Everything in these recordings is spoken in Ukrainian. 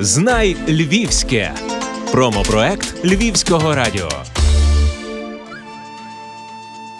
Знай Львівське. Промопроект Львівського радіо.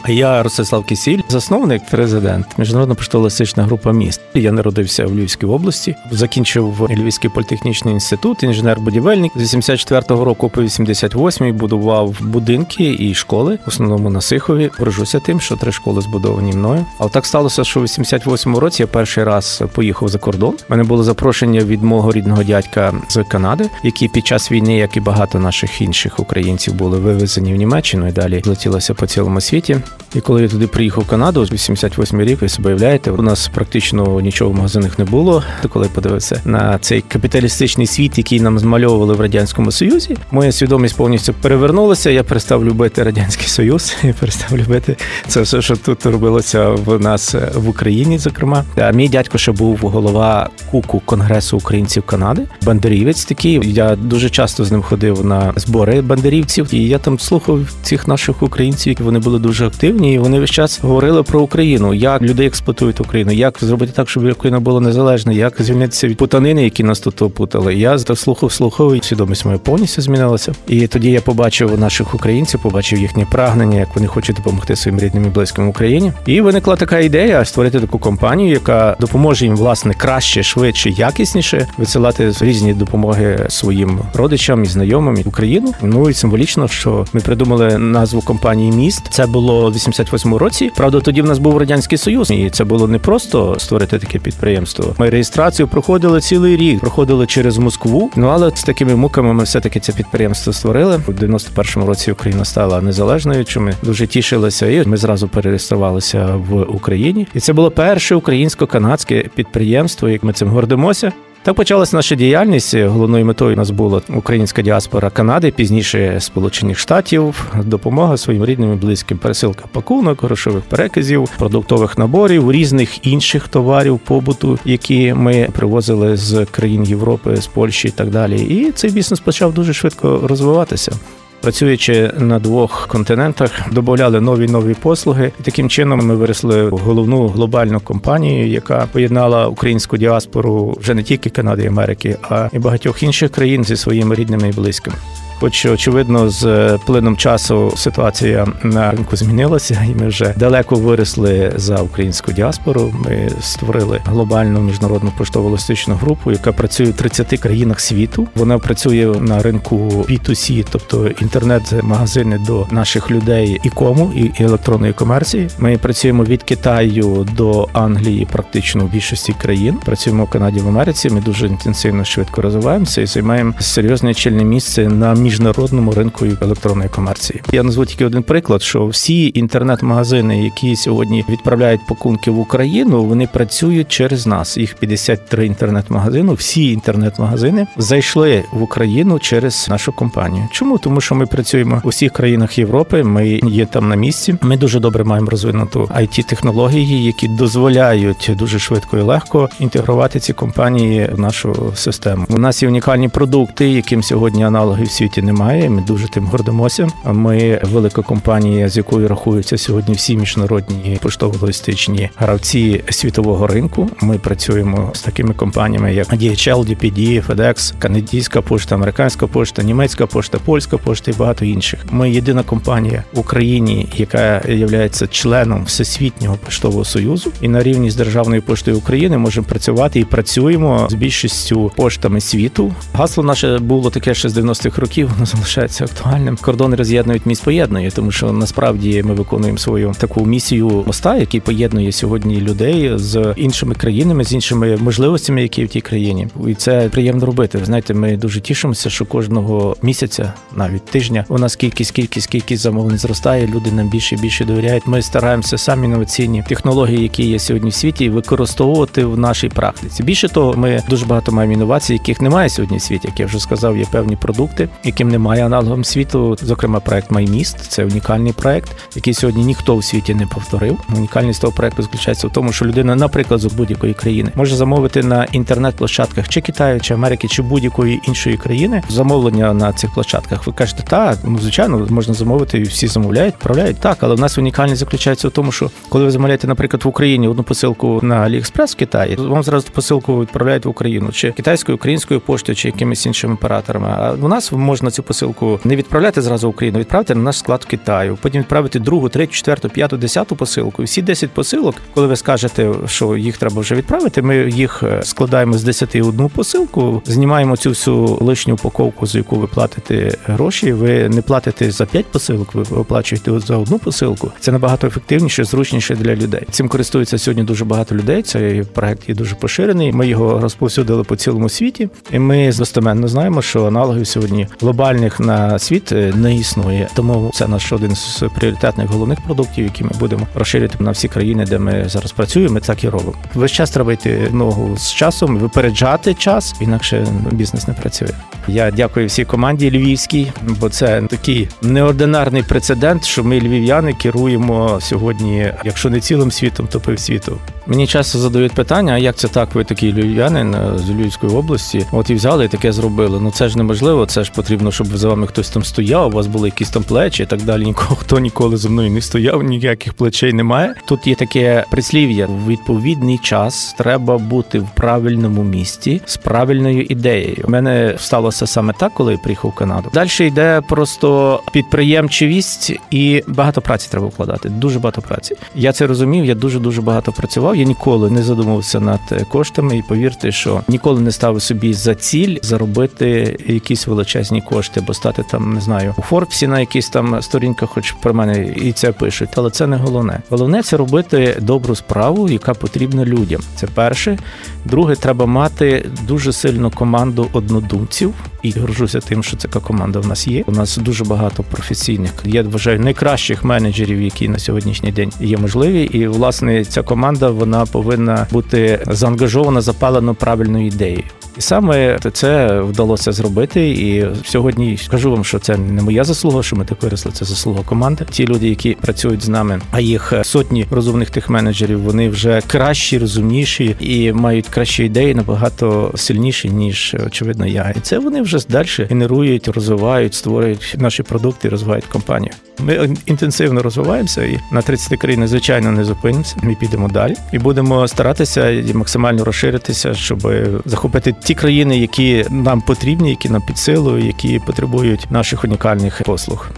Я Ростислав Кисіль, засновник, президент Міжнародна поштоволистична група міст. Я народився в Львівській області, закінчив Львівський політехнічний інститут, інженер-будівельник. З 84-го року по 88-й будував будинки і школи, в основному на Сихові. Горжуся тим, що три школи збудовані мною. Але так сталося, що в 88-му році я перший раз поїхав за кордон. У мене було запрошення від мого рідного дядька з Канади, які під час війни, як і багато наших інших українців, були вивезені в Німеччину і далі злетілося по цілому світі. І коли я туди приїхав в Канаду, 88 рік, ви себе уявляєте, у нас практично нічого в магазинах не було. Коли подивився на цей капіталістичний світ, який нам змальовували в радянському союзі, моя свідомість повністю перевернулася. Я перестав любити радянський союз, я перестав любити це все, що тут робилося в нас в Україні. Зокрема, а мій дядько ще був голова куку Конгресу українців Канади, бандерівець такий. Я дуже часто з ним ходив на збори бандерівців, і я там слухав цих наших українців. Вони були дуже активні активні, і вони весь час говорили про Україну, як людей експлуатують Україну, як зробити так, щоб Україна була незалежна, як звільнитися від путанини, які нас тут опутали. Я так слухав, слухав, і свідомість моя повністю змінилася. І тоді я побачив наших українців, побачив їхнє прагнення, як вони хочуть допомогти своїм рідним і близьким Україні. І виникла така ідея створити таку компанію, яка допоможе їм власне краще, швидше, якісніше висилати різні допомоги своїм родичам і знайомим в Україну. Ну і символічно, що ми придумали назву компанії Міст. Це було 88 році. Правда, тоді в нас був радянський союз, і це було не просто створити таке підприємство. Ми реєстрацію проходили цілий рік, проходили через Москву. Ну але з такими муками ми все таки це підприємство створили. У 91-му році Україна стала незалежною. Чому ми дуже тішилися, і ми зразу перереєструвалися в Україні. І це було перше українсько-канадське підприємство. Як ми цим гордимося. Так почалася наша діяльність. Головною метою у нас була українська діаспора Канади, пізніше Сполучених Штатів, допомога своїм рідним і близьким, пересилка пакунок, грошових переказів, продуктових наборів, різних інших товарів побуту, які ми привозили з країн Європи, з Польщі і так далі. І цей бізнес почав дуже швидко розвиватися працюючи на двох континентах, додавали нові нові послуги. І Таким чином ми виросли головну глобальну компанію, яка поєднала українську діаспору вже не тільки Канади і Америки, а й багатьох інших країн зі своїми рідними і близькими. Хоч очевидно, з плином часу ситуація на ринку змінилася, і ми вже далеко виросли за українську діаспору. Ми створили глобальну міжнародну поштово-логістичну групу, яка працює в 30 країнах світу. Вона працює на ринку B2C, тобто інтернет-магазини до наших людей і кому і електронної комерції. Ми працюємо від Китаю до Англії, практично в більшості країн. Працюємо в Канаді в Америці. Ми дуже інтенсивно швидко розвиваємося і займаємо серйозне чільне місце на міжнародному ринку електронної комерції. Я назву тільки один приклад: що всі інтернет-магазини, які сьогодні відправляють пакунки в Україну, вони працюють через нас. Їх 53 інтернет-магазини. Всі інтернет-магазини зайшли в Україну через нашу компанію. Чому тому, що ми працюємо у всіх країнах Європи? Ми є там на місці. Ми дуже добре маємо розвинуту it технології, які дозволяють дуже швидко і легко інтегрувати ці компанії в нашу систему. У нас є унікальні продукти, яким сьогодні аналоги в світі світі немає. Ми дуже тим гордимося. Ми велика компанія, з якою рахуються сьогодні всі міжнародні поштово-логістичні гравці світового ринку. Ми працюємо з такими компаніями, як DHL, DPD, FedEx, канадська пошта, американська пошта, німецька пошта, польська пошта і багато інших. Ми єдина компанія в Україні, яка є членом всесвітнього поштового союзу, і на рівні з державною поштою України можемо працювати і працюємо з більшістю поштами світу. Гасло наше було таке ще з 90-х років воно залишається актуальним. Кордони роз'єднують міст поєднує, тому що насправді ми виконуємо свою таку місію моста, який поєднує сьогодні людей з іншими країнами, з іншими можливостями, які в тій країні. І це приємно робити. Ви знаєте, ми дуже тішимося, що кожного місяця, навіть тижня, у нас кількість, кількість, кількість замовлень зростає. Люди нам більше і більше довіряють. Ми стараємося самі інноваційні технології, які є сьогодні в світі, використовувати в нашій практиці. Більше того, ми дуже багато маємо інновацій, яких немає сьогодні в світі. Як я вже сказав, є певні продукти, які яким немає аналогом світу. Зокрема, проект Майміст це унікальний проект, який сьогодні ніхто в світі не повторив. Унікальність того проекту заключається в тому, що людина, наприклад, з будь-якої країни може замовити на інтернет-площадках чи Китаю, чи Америки, чи будь-якої іншої країни замовлення на цих площадках. Ви кажете, так, ну звичайно, можна замовити, і всі замовляють, відправляють. Так, але в нас унікальність заключається в тому, що коли ви замовляєте, наприклад, в Україні одну посилку на Аліекспрес в Китаї, вам зразу посилку відправляють в Україну, чи китайською, українською поштою, чи якимись іншими операторами. А у нас можна цю посилку не відправляти зразу в Україну, відправити на наш склад в Китаю, потім відправити другу, третю, четверту, п'яту, десяту посилку. Всі 10 посилок, коли ви скажете, що їх треба вже відправити, ми їх е, складаємо з 10 одну посилку, знімаємо цю всю лишню упаковку, за яку ви платите гроші. Ви не платите за 5 посилок, ви оплачуєте за одну посилку. Це набагато ефективніше, зручніше для людей. Цим користується сьогодні дуже багато людей. Цей проект є дуже поширений. Ми його розповсюдили по цілому світі, і ми достеменно знаємо, що аналогів сьогодні глобальних на світ е, не існує. Тому це наш один з пріоритетних головних продуктів, які ми будемо розширити на всі країни, де ми зараз працюємо. Так і робимо. Весь час треба йти ногу з часом, випереджати час, інакше бізнес не працює. Я дякую всій команді львівській, бо це такий неординарний прецедент, що ми львів'яни керуємо сьогодні, якщо не цілим світом, то півсвіту. Мені часто задають питання, а як це так, ви такий львів'янин з Львівської області? От і взяли і таке зробили. Ну це ж неможливо, це ж потрібно, щоб за вами хтось там стояв, у вас були якісь там плечі і так далі. Нікого хто ніколи за мною не стояв, ніяких плечей немає. Тут є таке прислів'я: в відповідний час треба бути в правильному місці з правильною ідеєю. У мене сталося саме так, коли я приїхав в Канаду. Далі йде просто підприємчивість і багато праці треба вкладати. Дуже багато праці. Я це розумів. Я дуже дуже багато працював. Я ніколи не задумувався над коштами, і повірте, що ніколи не ставив собі за ціль заробити якісь величезні кошти, бо стати там не знаю у Форбсі на якісь там сторінках, хоч про мене і це пишуть. Але це не головне. Головне це робити добру справу, яка потрібна людям. Це перше. Друге, треба мати дуже сильну команду однодумців. І горжуся тим, що така команда в нас є. У нас дуже багато професійних. Я вважаю найкращих менеджерів, які на сьогоднішній день є можливі. І власне ця команда вона повинна бути заангажована, запалено правильною ідеєю. І саме це вдалося зробити. І сьогодні скажу вам, що це не моя заслуга, що ми так виросли. Це заслуга команди. Ті люди, які працюють з нами, а їх сотні розумних тих менеджерів, вони вже кращі, розумніші і мають кращі ідеї набагато сильніші ніж очевидно я. І це вони вже далі генерують, розвивають, створюють наші продукти, розвивають компанію. Ми інтенсивно розвиваємося і на 30 країн, звичайно, не зупинимося. Ми підемо далі і будемо старатися максимально розширитися, щоб захопити ті країни, які нам потрібні, які нам під силу, які потребують наших унікальних послуг.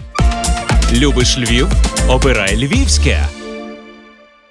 Любиш Львів? Обирай Львівське.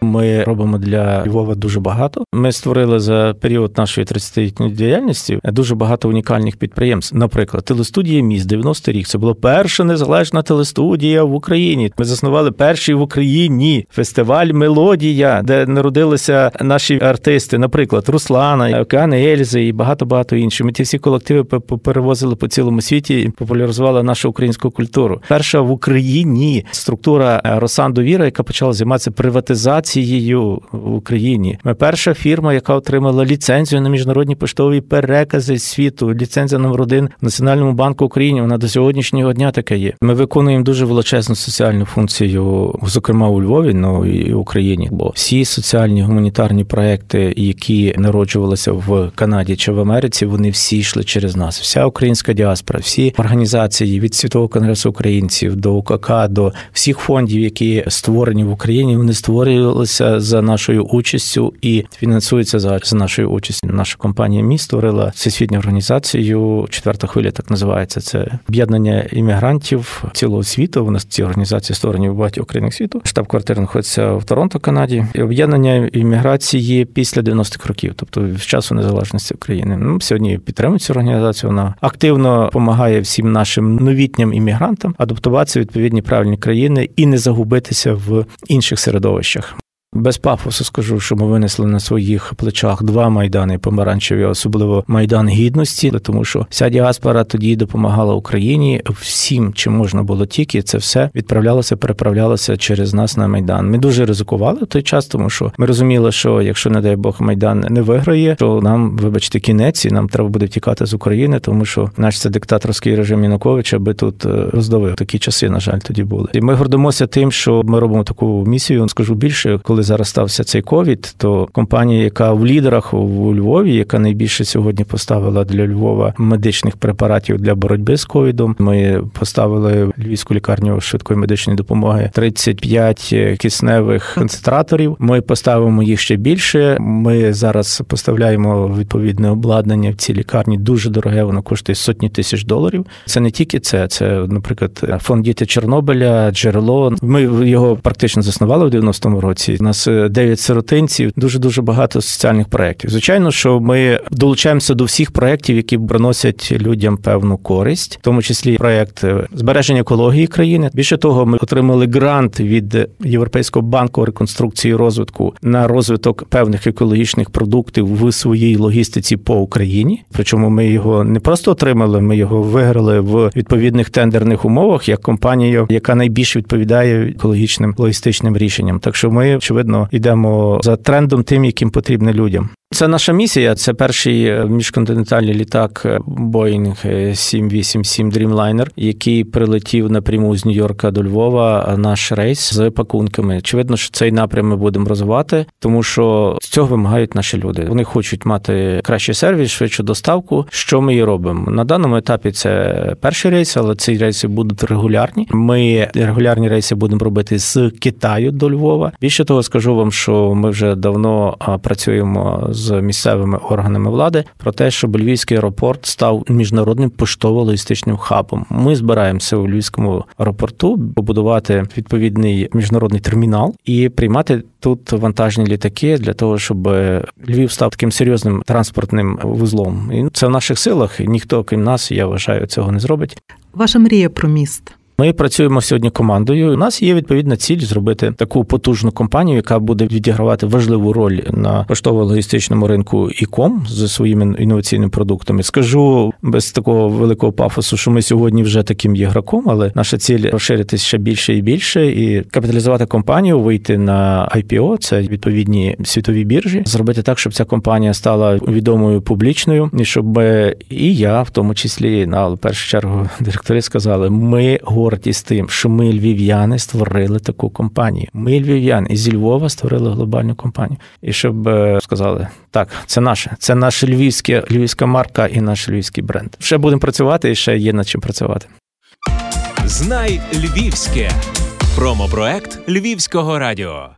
Ми робимо для Львова дуже багато. Ми створили за період нашої 30-літньої діяльності дуже багато унікальних підприємств. Наприклад, телестудія міст 90 рік. Це була перша незалежна телестудія в Україні. Ми заснували перший в Україні фестиваль Мелодія, де народилися наші артисти, наприклад, Руслана, Океан Ельзи і багато багато інших. Ми ті всі колективи перевозили по цілому світі і популяризували нашу українську культуру. Перша в Україні структура Росан Довіра, яка почала займатися приватизацією інновацією в Україні. Ми перша фірма, яка отримала ліцензію на міжнародні поштові перекази світу. Ліцензія номер один в Національному банку України. Вона до сьогоднішнього дня така є. Ми виконуємо дуже величезну соціальну функцію, зокрема у Львові, ну і в Україні. Бо всі соціальні гуманітарні проекти, які народжувалися в Канаді чи в Америці, вони всі йшли через нас. Вся українська діаспора, всі організації від світового конгресу українців до УКК, до всіх фондів, які створені в Україні, вони створювали створювалися за нашою участю і фінансуються за, за нашою участю. Наша компанія міст створила всесвітню організацію. Четверта хвиля так називається. Це об'єднання іммігрантів цілого світу. У нас ці організації створені в багатьох країнах світу. Штаб-квартира знаходиться в Торонто, Канаді. І Об'єднання імміграції після 90-х років, тобто з часу незалежності України. Ну сьогодні підтримують цю організацію. Вона активно допомагає всім нашим новітнім іммігрантам адаптуватися в відповідні правильні країни і не загубитися в інших середовищах. Без пафосу скажу, що ми винесли на своїх плечах два майдани помаранчеві, особливо майдан гідності, тому що вся діаспора тоді допомагала Україні всім, чим можна було тільки це все відправлялося, переправлялося через нас на майдан. Ми дуже ризикували в той час, тому що ми розуміли, що якщо не дай Бог майдан не виграє, то нам, вибачте, кінець, і нам треба буде втікати з України, тому що наш це диктаторський режим Януковича би тут е, роздавив. Такі часи, на жаль, тоді були. І ми гордимося тим, що ми робимо таку місію. Скажу більше, коли зараз стався цей ковід, то компанія, яка в лідерах у Львові, яка найбільше сьогодні поставила для Львова медичних препаратів для боротьби з ковідом. Ми поставили львівську лікарню швидкої медичної допомоги 35 кисневих концентраторів. Ми поставимо їх ще більше. Ми зараз поставляємо відповідне обладнання в ці лікарні. Дуже дороге, воно коштує сотні тисяч доларів. Це не тільки це, це, наприклад, фонд діти Чорнобиля, джерело. Ми його практично заснували в 90-му році. Нас 9 сиротинців, дуже дуже багато соціальних проєктів. Звичайно, що ми долучаємося до всіх проєктів, які приносять людям певну користь, в тому числі проєкт збереження екології країни. Більше того, ми отримали грант від Європейського банку реконструкції і розвитку на розвиток певних екологічних продуктів в своїй логістиці по Україні. Причому ми його не просто отримали, ми його виграли в відповідних тендерних умовах як компанія, яка найбільше відповідає екологічним логістичним рішенням. Так що ми очевидно йдемо за трендом, тим, яким потрібно людям. Це наша місія. Це перший е, міжконтинентальний літак е, Boeing 787 Dreamliner, який прилетів напряму з Нью-Йорка до Львова. Наш рейс з пакунками. Очевидно, що цей напрям ми будемо розвивати, тому що з цього вимагають наші люди. Вони хочуть мати кращий сервіс, швидшу доставку. Що ми і робимо на даному етапі? Це перший рейс, але ці рейси будуть регулярні. Ми регулярні рейси будемо робити з Китаю до Львова. Більше того, скажу вам, що ми вже давно працюємо з місцевими органами влади про те, щоб Львівський аеропорт став міжнародним поштово-логістичним хабом. Ми збираємося у Львівському аеропорту побудувати відповідний міжнародний термінал і приймати тут вантажні літаки для того, щоб Львів став таким серйозним транспортним вузлом. І це в наших силах. Ніхто крім нас, я вважаю, цього не зробить. Ваша мрія про міст. Ми працюємо сьогодні командою. У нас є відповідна ціль зробити таку потужну компанію, яка буде відігравати важливу роль на поштово-логістичному ринку іком зі своїми інноваційними продуктами. Скажу без такого великого пафосу, що ми сьогодні вже таким є граком, але наша ціль розширитись ще більше і більше, і капіталізувати компанію, вийти на IPO, це відповідні світові біржі, зробити так, щоб ця компанія стала відомою публічною, і щоб і я, в тому числі, на першу чергу, директори сказали, ми горді з тим, що ми львів'яни створили таку компанію. Ми львів'яни зі Львова створили глобальну компанію. І щоб е, сказали, так, це наше, це наша львівська львівська марка і наш львівський бренд. Ще будемо працювати і ще є над чим працювати. Знай Львівське промопроект Львівського радіо.